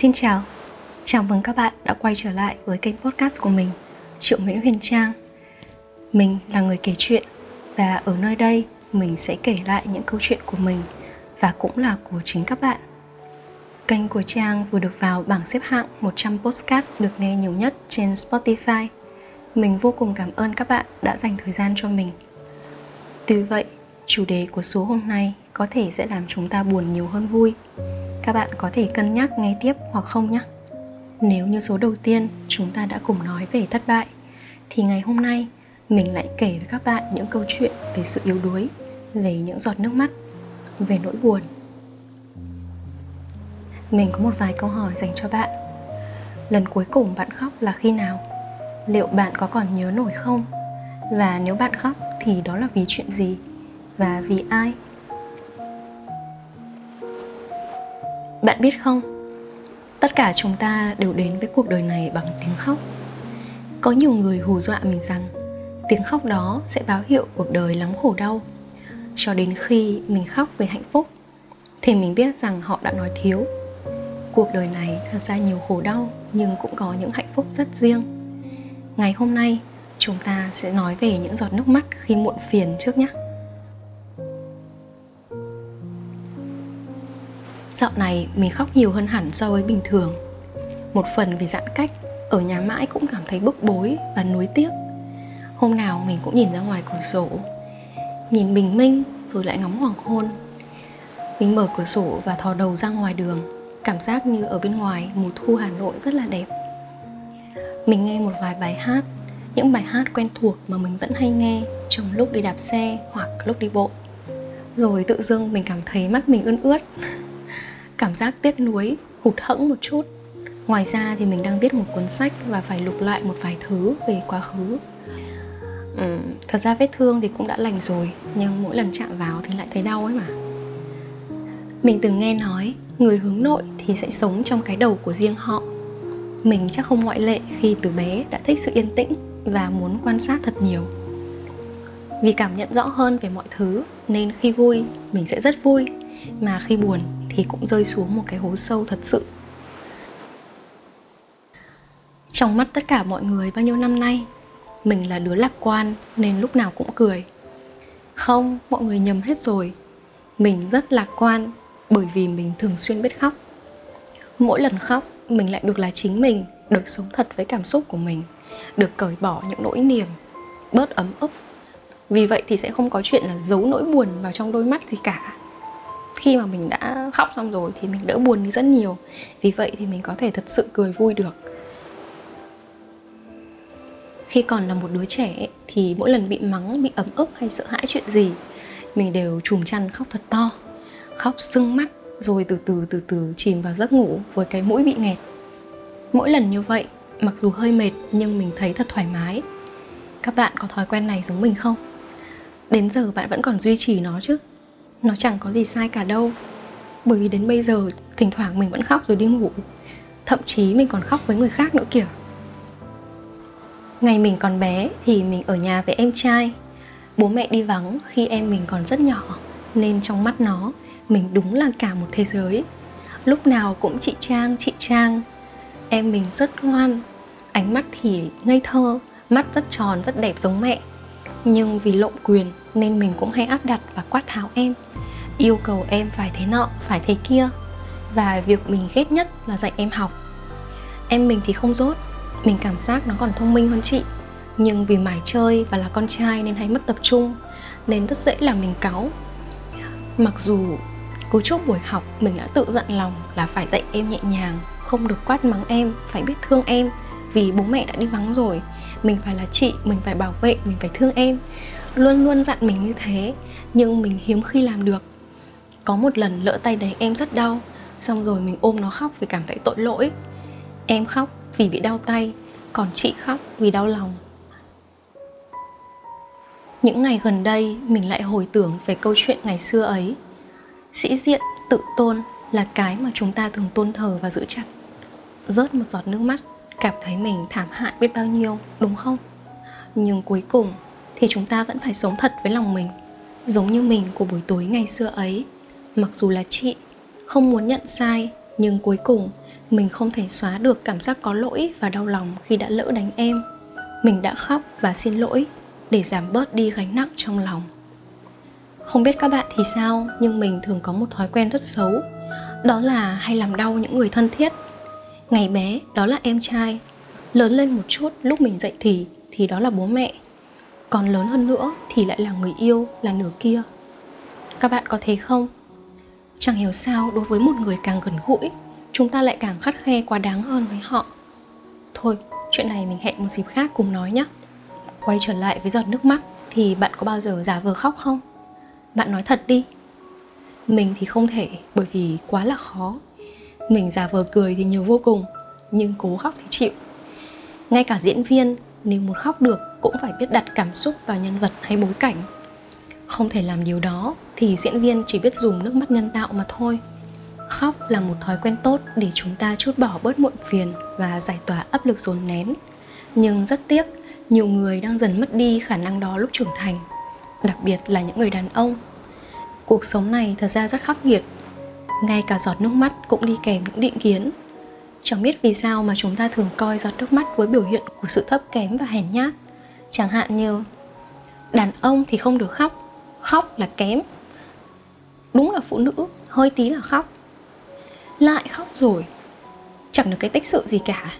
Xin chào, chào mừng các bạn đã quay trở lại với kênh podcast của mình, Triệu Nguyễn Huyền Trang. Mình là người kể chuyện và ở nơi đây mình sẽ kể lại những câu chuyện của mình và cũng là của chính các bạn. Kênh của Trang vừa được vào bảng xếp hạng 100 podcast được nghe nhiều nhất trên Spotify. Mình vô cùng cảm ơn các bạn đã dành thời gian cho mình. Tuy vậy, chủ đề của số hôm nay có thể sẽ làm chúng ta buồn nhiều hơn vui các bạn có thể cân nhắc nghe tiếp hoặc không nhé. Nếu như số đầu tiên chúng ta đã cùng nói về thất bại, thì ngày hôm nay mình lại kể với các bạn những câu chuyện về sự yếu đuối, về những giọt nước mắt, về nỗi buồn. Mình có một vài câu hỏi dành cho bạn. Lần cuối cùng bạn khóc là khi nào? Liệu bạn có còn nhớ nổi không? Và nếu bạn khóc thì đó là vì chuyện gì? Và vì ai? Bạn biết không, tất cả chúng ta đều đến với cuộc đời này bằng tiếng khóc. Có nhiều người hù dọa mình rằng tiếng khóc đó sẽ báo hiệu cuộc đời lắm khổ đau. Cho đến khi mình khóc về hạnh phúc thì mình biết rằng họ đã nói thiếu. Cuộc đời này thật ra nhiều khổ đau nhưng cũng có những hạnh phúc rất riêng. Ngày hôm nay chúng ta sẽ nói về những giọt nước mắt khi muộn phiền trước nhé. Dạo này mình khóc nhiều hơn hẳn so với bình thường. Một phần vì giãn cách, Ở nhà mãi cũng cảm thấy bức bối và nuối tiếc. Hôm nào mình cũng nhìn ra ngoài cửa sổ, Nhìn bình minh rồi lại ngắm hoàng hôn. Mình mở cửa sổ và thò đầu ra ngoài đường, Cảm giác như ở bên ngoài mùa thu Hà Nội rất là đẹp. Mình nghe một vài bài hát, Những bài hát quen thuộc mà mình vẫn hay nghe Trong lúc đi đạp xe hoặc lúc đi bộ. Rồi tự dưng mình cảm thấy mắt mình ươn ướt cảm giác tiếc nuối hụt hẫng một chút. Ngoài ra thì mình đang viết một cuốn sách và phải lục lại một vài thứ về quá khứ. Ừ, thật ra vết thương thì cũng đã lành rồi nhưng mỗi lần chạm vào thì lại thấy đau ấy mà. Mình từng nghe nói người hướng nội thì sẽ sống trong cái đầu của riêng họ. Mình chắc không ngoại lệ khi từ bé đã thích sự yên tĩnh và muốn quan sát thật nhiều. Vì cảm nhận rõ hơn về mọi thứ nên khi vui mình sẽ rất vui mà khi buồn thì cũng rơi xuống một cái hố sâu thật sự. Trong mắt tất cả mọi người bao nhiêu năm nay, mình là đứa lạc quan nên lúc nào cũng cười. Không, mọi người nhầm hết rồi. Mình rất lạc quan bởi vì mình thường xuyên biết khóc. Mỗi lần khóc, mình lại được là chính mình, được sống thật với cảm xúc của mình, được cởi bỏ những nỗi niềm, bớt ấm ức. Vì vậy thì sẽ không có chuyện là giấu nỗi buồn vào trong đôi mắt gì cả khi mà mình đã khóc xong rồi thì mình đỡ buồn đi rất nhiều. Vì vậy thì mình có thể thật sự cười vui được. Khi còn là một đứa trẻ thì mỗi lần bị mắng, bị ấm ức hay sợ hãi chuyện gì, mình đều chùm chăn khóc thật to. Khóc sưng mắt, rồi từ từ từ từ chìm vào giấc ngủ với cái mũi bị nghẹt. Mỗi lần như vậy, mặc dù hơi mệt, nhưng mình thấy thật thoải mái. Các bạn có thói quen này giống mình không? Đến giờ bạn vẫn còn duy trì nó chứ? Nó chẳng có gì sai cả đâu. Bởi vì đến bây giờ, thỉnh thoảng mình vẫn khóc rồi đi ngủ. Thậm chí mình còn khóc với người khác nữa kìa. Ngày mình còn bé thì mình ở nhà với em trai. Bố mẹ đi vắng khi em mình còn rất nhỏ. Nên trong mắt nó, mình đúng là cả một thế giới. Lúc nào cũng chị trang chị trang. Em mình rất ngoan. Ánh mắt thì ngây thơ, mắt rất tròn, rất đẹp giống mẹ. Nhưng vì lộn quyền nên mình cũng hay áp đặt và quát tháo em, yêu cầu em phải thế nọ, phải thế kia. Và việc mình ghét nhất là dạy em học. Em mình thì không dốt, mình cảm giác nó còn thông minh hơn chị. Nhưng vì mải chơi và là con trai nên hay mất tập trung, nên rất dễ là mình cáu. Mặc dù cú chốt buổi học mình đã tự dặn lòng là phải dạy em nhẹ nhàng, không được quát mắng em, phải biết thương em. Vì bố mẹ đã đi vắng rồi, mình phải là chị, mình phải bảo vệ, mình phải thương em luôn luôn dặn mình như thế, nhưng mình hiếm khi làm được. Có một lần lỡ tay đấy em rất đau, xong rồi mình ôm nó khóc vì cảm thấy tội lỗi. Em khóc vì bị đau tay, còn chị khóc vì đau lòng. Những ngày gần đây, mình lại hồi tưởng về câu chuyện ngày xưa ấy. Sĩ diện, tự tôn là cái mà chúng ta thường tôn thờ và giữ chặt. Rớt một giọt nước mắt, cảm thấy mình thảm hại biết bao nhiêu, đúng không? Nhưng cuối cùng thì chúng ta vẫn phải sống thật với lòng mình, giống như mình của buổi tối ngày xưa ấy. Mặc dù là chị không muốn nhận sai, nhưng cuối cùng mình không thể xóa được cảm giác có lỗi và đau lòng khi đã lỡ đánh em. Mình đã khóc và xin lỗi để giảm bớt đi gánh nặng trong lòng. Không biết các bạn thì sao, nhưng mình thường có một thói quen rất xấu, đó là hay làm đau những người thân thiết. Ngày bé, đó là em trai. Lớn lên một chút, lúc mình dậy thì thì đó là bố mẹ còn lớn hơn nữa thì lại là người yêu, là nửa kia. Các bạn có thấy không? Chẳng hiểu sao đối với một người càng gần gũi, chúng ta lại càng khắt khe quá đáng hơn với họ. Thôi, chuyện này mình hẹn một dịp khác cùng nói nhé. Quay trở lại với giọt nước mắt thì bạn có bao giờ giả vờ khóc không? Bạn nói thật đi. Mình thì không thể, bởi vì quá là khó. Mình giả vờ cười thì nhiều vô cùng, nhưng cố khóc thì chịu. Ngay cả diễn viên, nếu muốn khóc được cũng phải biết đặt cảm xúc vào nhân vật hay bối cảnh. Không thể làm điều đó thì diễn viên chỉ biết dùng nước mắt nhân tạo mà thôi. Khóc là một thói quen tốt để chúng ta chút bỏ bớt muộn phiền và giải tỏa áp lực dồn nén. Nhưng rất tiếc, nhiều người đang dần mất đi khả năng đó lúc trưởng thành, đặc biệt là những người đàn ông. Cuộc sống này thật ra rất khắc nghiệt. Ngay cả giọt nước mắt cũng đi kèm những định kiến. Chẳng biết vì sao mà chúng ta thường coi giọt nước mắt với biểu hiện của sự thấp kém và hèn nhát chẳng hạn như, đàn ông thì không được khóc khóc là kém. Đúng là phụ nữ, hơi tí là khóc. Lại khóc rồi, chẳng được cái tích sự gì cả.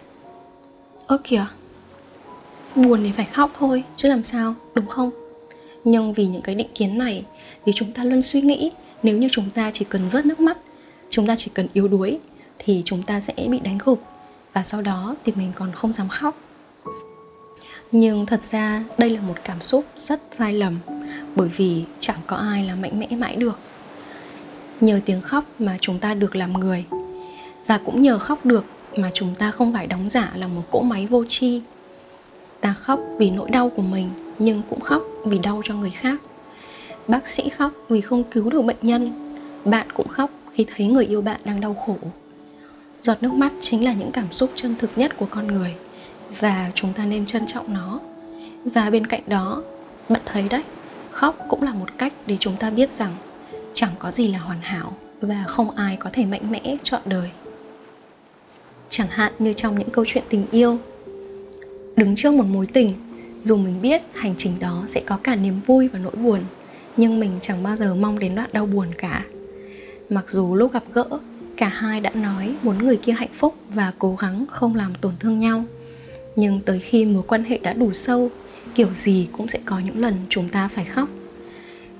Ơ kìa, buồn thì phải khóc thôi, chứ làm sao, đúng không? Nhưng vì những cái định kiến này, vì chúng ta luôn suy nghĩ, nếu như chúng ta chỉ cần rớt nước mắt, chúng ta chỉ cần yếu đuối, thì chúng ta sẽ bị đánh gục. Và sau đó thì mình còn không dám khóc nhưng thật ra đây là một cảm xúc rất sai lầm, bởi vì chẳng có ai là mạnh mẽ mãi được. Nhờ tiếng khóc mà chúng ta được làm người, và cũng nhờ khóc được mà chúng ta không phải đóng giả là một cỗ máy vô tri. Ta khóc vì nỗi đau của mình, nhưng cũng khóc vì đau cho người khác. Bác sĩ khóc vì không cứu được bệnh nhân. Bạn cũng khóc khi thấy người yêu bạn đang đau khổ. Giọt nước mắt chính là những cảm xúc chân thực nhất của con người và chúng ta nên trân trọng nó. Và bên cạnh đó, bạn thấy đấy, khóc cũng là một cách để chúng ta biết rằng chẳng có gì là hoàn hảo và không ai có thể mạnh mẽ chọn đời. Chẳng hạn như trong những câu chuyện tình yêu, đứng trước một mối tình, dù mình biết hành trình đó sẽ có cả niềm vui và nỗi buồn, nhưng mình chẳng bao giờ mong đến đoạn đau buồn cả. Mặc dù lúc gặp gỡ, cả hai đã nói muốn người kia hạnh phúc và cố gắng không làm tổn thương nhau nhưng tới khi mối quan hệ đã đủ sâu, kiểu gì cũng sẽ có những lần chúng ta phải khóc.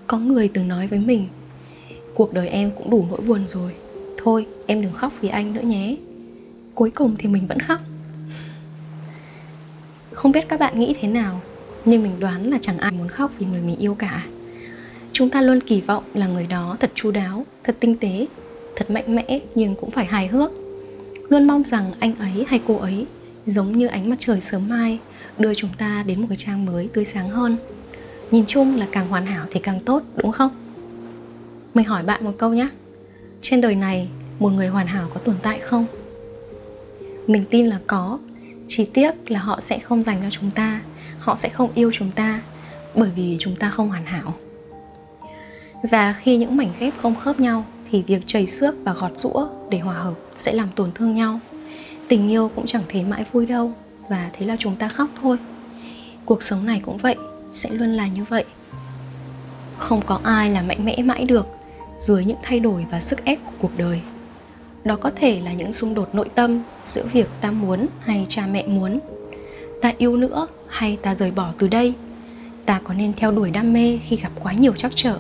Có người từng nói với mình, cuộc đời em cũng đủ nỗi buồn rồi, thôi em đừng khóc vì anh nữa nhé. Cuối cùng thì mình vẫn khóc. Không biết các bạn nghĩ thế nào, nhưng mình đoán là chẳng ai muốn khóc vì người mình yêu cả. Chúng ta luôn kỳ vọng là người đó thật chu đáo, thật tinh tế, thật mạnh mẽ nhưng cũng phải hài hước. Luôn mong rằng anh ấy hay cô ấy giống như ánh mặt trời sớm mai, đưa chúng ta đến một cái trang mới tươi sáng hơn. Nhìn chung là càng hoàn hảo thì càng tốt, đúng không? Mình hỏi bạn một câu nhé trên đời này, một người hoàn hảo có tồn tại không? Mình tin là có. Chỉ tiếc là họ sẽ không dành cho chúng ta, họ sẽ không yêu chúng ta, bởi vì chúng ta không hoàn hảo. Và khi những mảnh ghép không khớp nhau thì việc chảy xước và gọt rũa để hòa hợp sẽ làm tổn thương nhau tình yêu cũng chẳng thế mãi vui đâu, và thế là chúng ta khóc thôi. Cuộc sống này cũng vậy, sẽ luôn là như vậy. Không có ai là mạnh mẽ mãi được dưới những thay đổi và sức ép của cuộc đời. Đó có thể là những xung đột nội tâm giữa việc ta muốn hay cha mẹ muốn, ta yêu nữa hay ta rời bỏ từ đây. Ta có nên theo đuổi đam mê khi gặp quá nhiều trắc trở?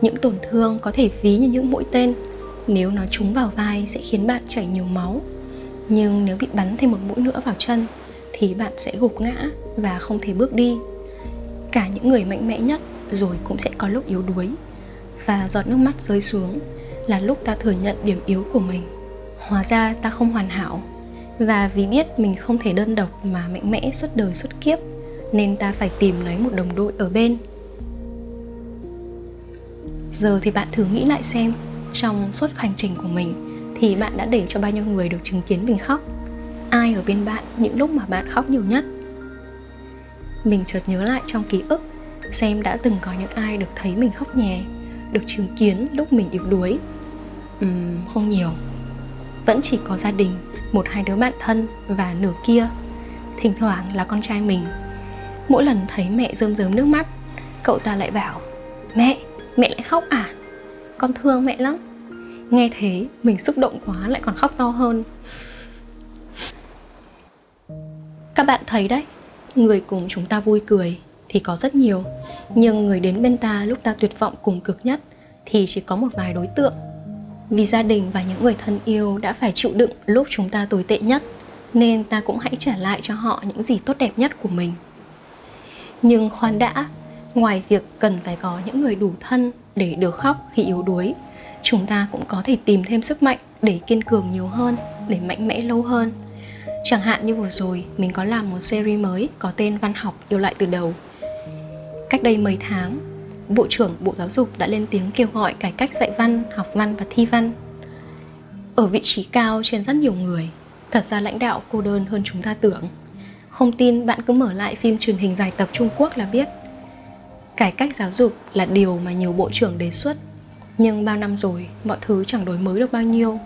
Những tổn thương có thể ví như những mũi tên, nếu nó trúng vào vai sẽ khiến bạn chảy nhiều máu nhưng nếu bị bắn thêm một mũi nữa vào chân, thì bạn sẽ gục ngã và không thể bước đi. Cả những người mạnh mẽ nhất rồi cũng sẽ có lúc yếu đuối. Và giọt nước mắt rơi xuống là lúc ta thừa nhận điểm yếu của mình. Hóa ra ta không hoàn hảo. Và vì biết mình không thể đơn độc mà mạnh mẽ suốt đời suốt kiếp, nên ta phải tìm lấy một đồng đội ở bên. Giờ thì bạn thử nghĩ lại xem, trong suốt hành trình của mình thì bạn đã để cho bao nhiêu người được chứng kiến mình khóc? Ai ở bên bạn những lúc mà bạn khóc nhiều nhất? Mình chợt nhớ lại trong ký ức xem đã từng có những ai được thấy mình khóc nhè được chứng kiến lúc mình yếu đuối. Uhm, không nhiều. Vẫn chỉ có gia đình một hai đứa bạn thân và nửa kia. Thỉnh thoảng là con trai mình. Mỗi lần thấy mẹ rơm rớm nước mắt cậu ta lại bảo mẹ mẹ lại khóc à? Con thương mẹ lắm nghe thế, mình xúc động quá lại còn khóc to hơn. Các bạn thấy đấy, người cùng chúng ta vui cười thì có rất nhiều, nhưng người đến bên ta lúc ta tuyệt vọng cùng cực nhất thì chỉ có một vài đối tượng. Vì gia đình và những người thân yêu đã phải chịu đựng lúc chúng ta tồi tệ nhất, nên ta cũng hãy trả lại cho họ những gì tốt đẹp nhất của mình. Nhưng khoan đã, ngoài việc cần phải có những người đủ thân để được khóc khi yếu đuối chúng ta cũng có thể tìm thêm sức mạnh để kiên cường nhiều hơn, để mạnh mẽ lâu hơn. Chẳng hạn như vừa rồi, mình có làm một series mới có tên văn học yêu lại từ đầu. Cách đây mấy tháng, bộ trưởng bộ giáo dục đã lên tiếng kêu gọi cải cách dạy văn, học văn và thi văn. Ở vị trí cao trên rất nhiều người, thật ra lãnh đạo cô đơn hơn chúng ta tưởng. Không tin bạn cứ mở lại phim truyền hình dài tập trung quốc là biết. Cải cách giáo dục là điều mà nhiều bộ trưởng đề xuất nhưng bao năm rồi, mọi thứ chẳng đổi mới được bao nhiêu.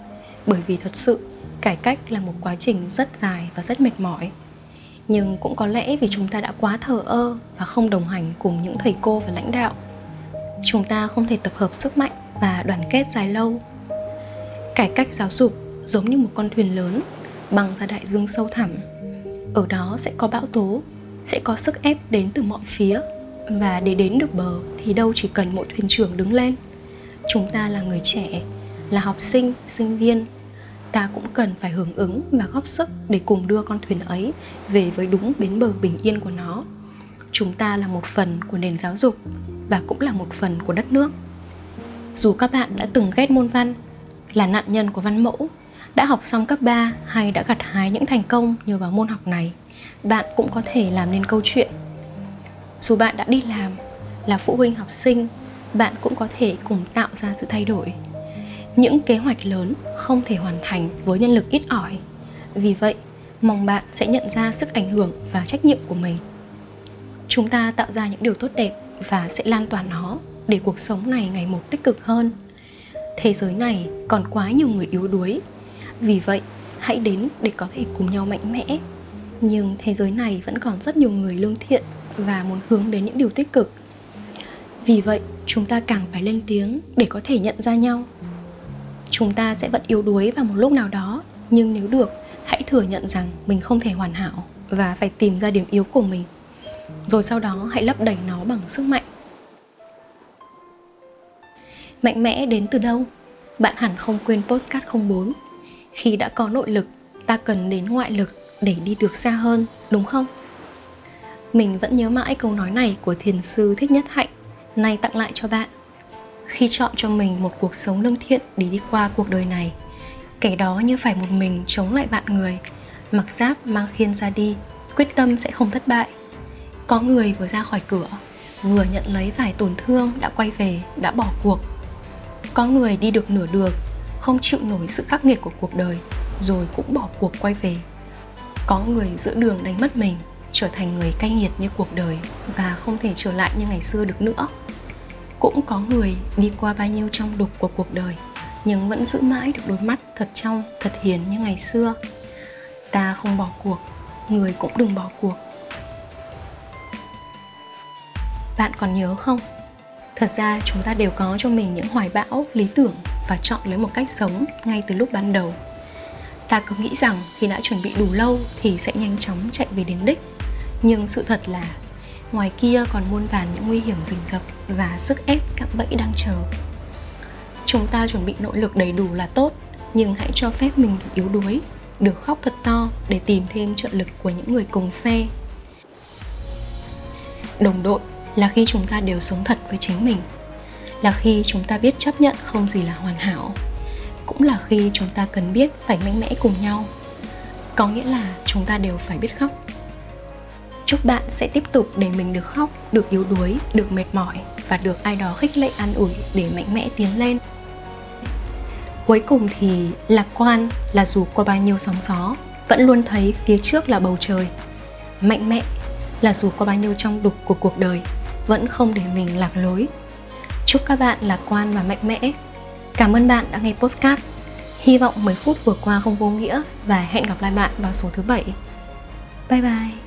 Bởi vì thật sự, cải cách là một quá trình rất dài và rất mệt mỏi. Nhưng cũng có lẽ vì chúng ta đã quá thờ ơ và không đồng hành cùng những thầy cô và lãnh đạo. Chúng ta không thể tập hợp sức mạnh và đoàn kết dài lâu. Cải cách giáo dục giống như một con thuyền lớn, băng ra đại dương sâu thẳm. Ở đó sẽ có bão tố, sẽ có sức ép đến từ mọi phía. Và để đến được bờ thì đâu chỉ cần mỗi thuyền trưởng đứng lên chúng ta là người trẻ, là học sinh sinh viên. Ta cũng cần phải hưởng ứng và góp sức để cùng đưa con thuyền ấy về với đúng bến bờ bình yên của nó. Chúng ta là một phần của nền giáo dục và cũng là một phần của đất nước. Dù các bạn đã từng ghét môn văn, là nạn nhân của văn mẫu, đã học xong cấp 3 hay đã gặt hái những thành công nhờ vào môn học này, bạn cũng có thể làm nên câu chuyện. Dù bạn đã đi làm, là phụ huynh học sinh bạn cũng có thể cùng tạo ra sự thay đổi. Những kế hoạch lớn không thể hoàn thành với nhân lực ít ỏi. Vì vậy, mong bạn sẽ nhận ra sức ảnh hưởng và trách nhiệm của mình. Chúng ta tạo ra những điều tốt đẹp và sẽ lan tỏa nó để cuộc sống này ngày một tích cực hơn. Thế giới này còn quá nhiều người yếu đuối. Vì vậy, hãy đến để có thể cùng nhau mạnh mẽ. Nhưng thế giới này vẫn còn rất nhiều người lương thiện và muốn hướng đến những điều tích cực vì vậy, chúng ta càng phải lên tiếng để có thể nhận ra nhau. Chúng ta sẽ vẫn yếu đuối vào một lúc nào đó, nhưng nếu được, hãy thừa nhận rằng mình không thể hoàn hảo và phải tìm ra điểm yếu của mình. Rồi sau đó, hãy lấp đầy nó bằng sức mạnh. Mạnh mẽ đến từ đâu? Bạn hẳn không quên postcard 04 khi đã có nội lực, ta cần đến ngoại lực để đi được xa hơn, đúng không? Mình vẫn nhớ mãi câu nói này của thiền sư thích nhất hạnh nay tặng lại cho bạn. Khi chọn cho mình một cuộc sống lương thiện để đi qua cuộc đời này, kẻ đó như phải một mình chống lại bạn người. Mặc giáp mang khiên ra đi, quyết tâm sẽ không thất bại. Có người vừa ra khỏi cửa, vừa nhận lấy vài tổn thương, đã quay về, đã bỏ cuộc. Có người đi được nửa đường, không chịu nổi sự khắc nghiệt của cuộc đời, rồi cũng bỏ cuộc quay về. Có người giữa đường đánh mất mình trở thành người cay nghiệt như cuộc đời và không thể trở lại như ngày xưa được nữa. Cũng có người đi qua bao nhiêu trong đục của cuộc đời, nhưng vẫn giữ mãi được đôi mắt thật trong, thật hiền như ngày xưa. Ta không bỏ cuộc, người cũng đừng bỏ cuộc. Bạn còn nhớ không? Thật ra chúng ta đều có cho mình những hoài bão, lý tưởng và chọn lấy một cách sống ngay từ lúc ban đầu. Ta cứ nghĩ rằng khi đã chuẩn bị đủ lâu thì sẽ nhanh chóng chạy về đến đích nhưng sự thật là, ngoài kia còn muôn vàn những nguy hiểm rình rập và sức ép cạm bẫy đang chờ. Chúng ta chuẩn bị nội lực đầy đủ là tốt, nhưng hãy cho phép mình được yếu đuối, được khóc thật to để tìm thêm trợ lực của những người cùng phe. Đồng đội là khi chúng ta đều sống thật với chính mình, là khi chúng ta biết chấp nhận không gì là hoàn hảo, cũng là khi chúng ta cần biết phải mạnh mẽ cùng nhau. Có nghĩa là chúng ta đều phải biết khóc chúc bạn sẽ tiếp tục để mình được khóc, được yếu đuối, được mệt mỏi và được ai đó khích lệ an ủi để mạnh mẽ tiến lên. Cuối cùng thì lạc quan là dù qua bao nhiêu sóng gió, vẫn luôn thấy phía trước là bầu trời. Mạnh mẽ là dù qua bao nhiêu trong đục của cuộc đời, vẫn không để mình lạc lối. Chúc các bạn lạc quan và mạnh mẽ. Cảm ơn bạn đã nghe postcard Hy vọng mấy phút vừa qua không vô nghĩa và hẹn gặp lại bạn vào số thứ bảy. Bye bye.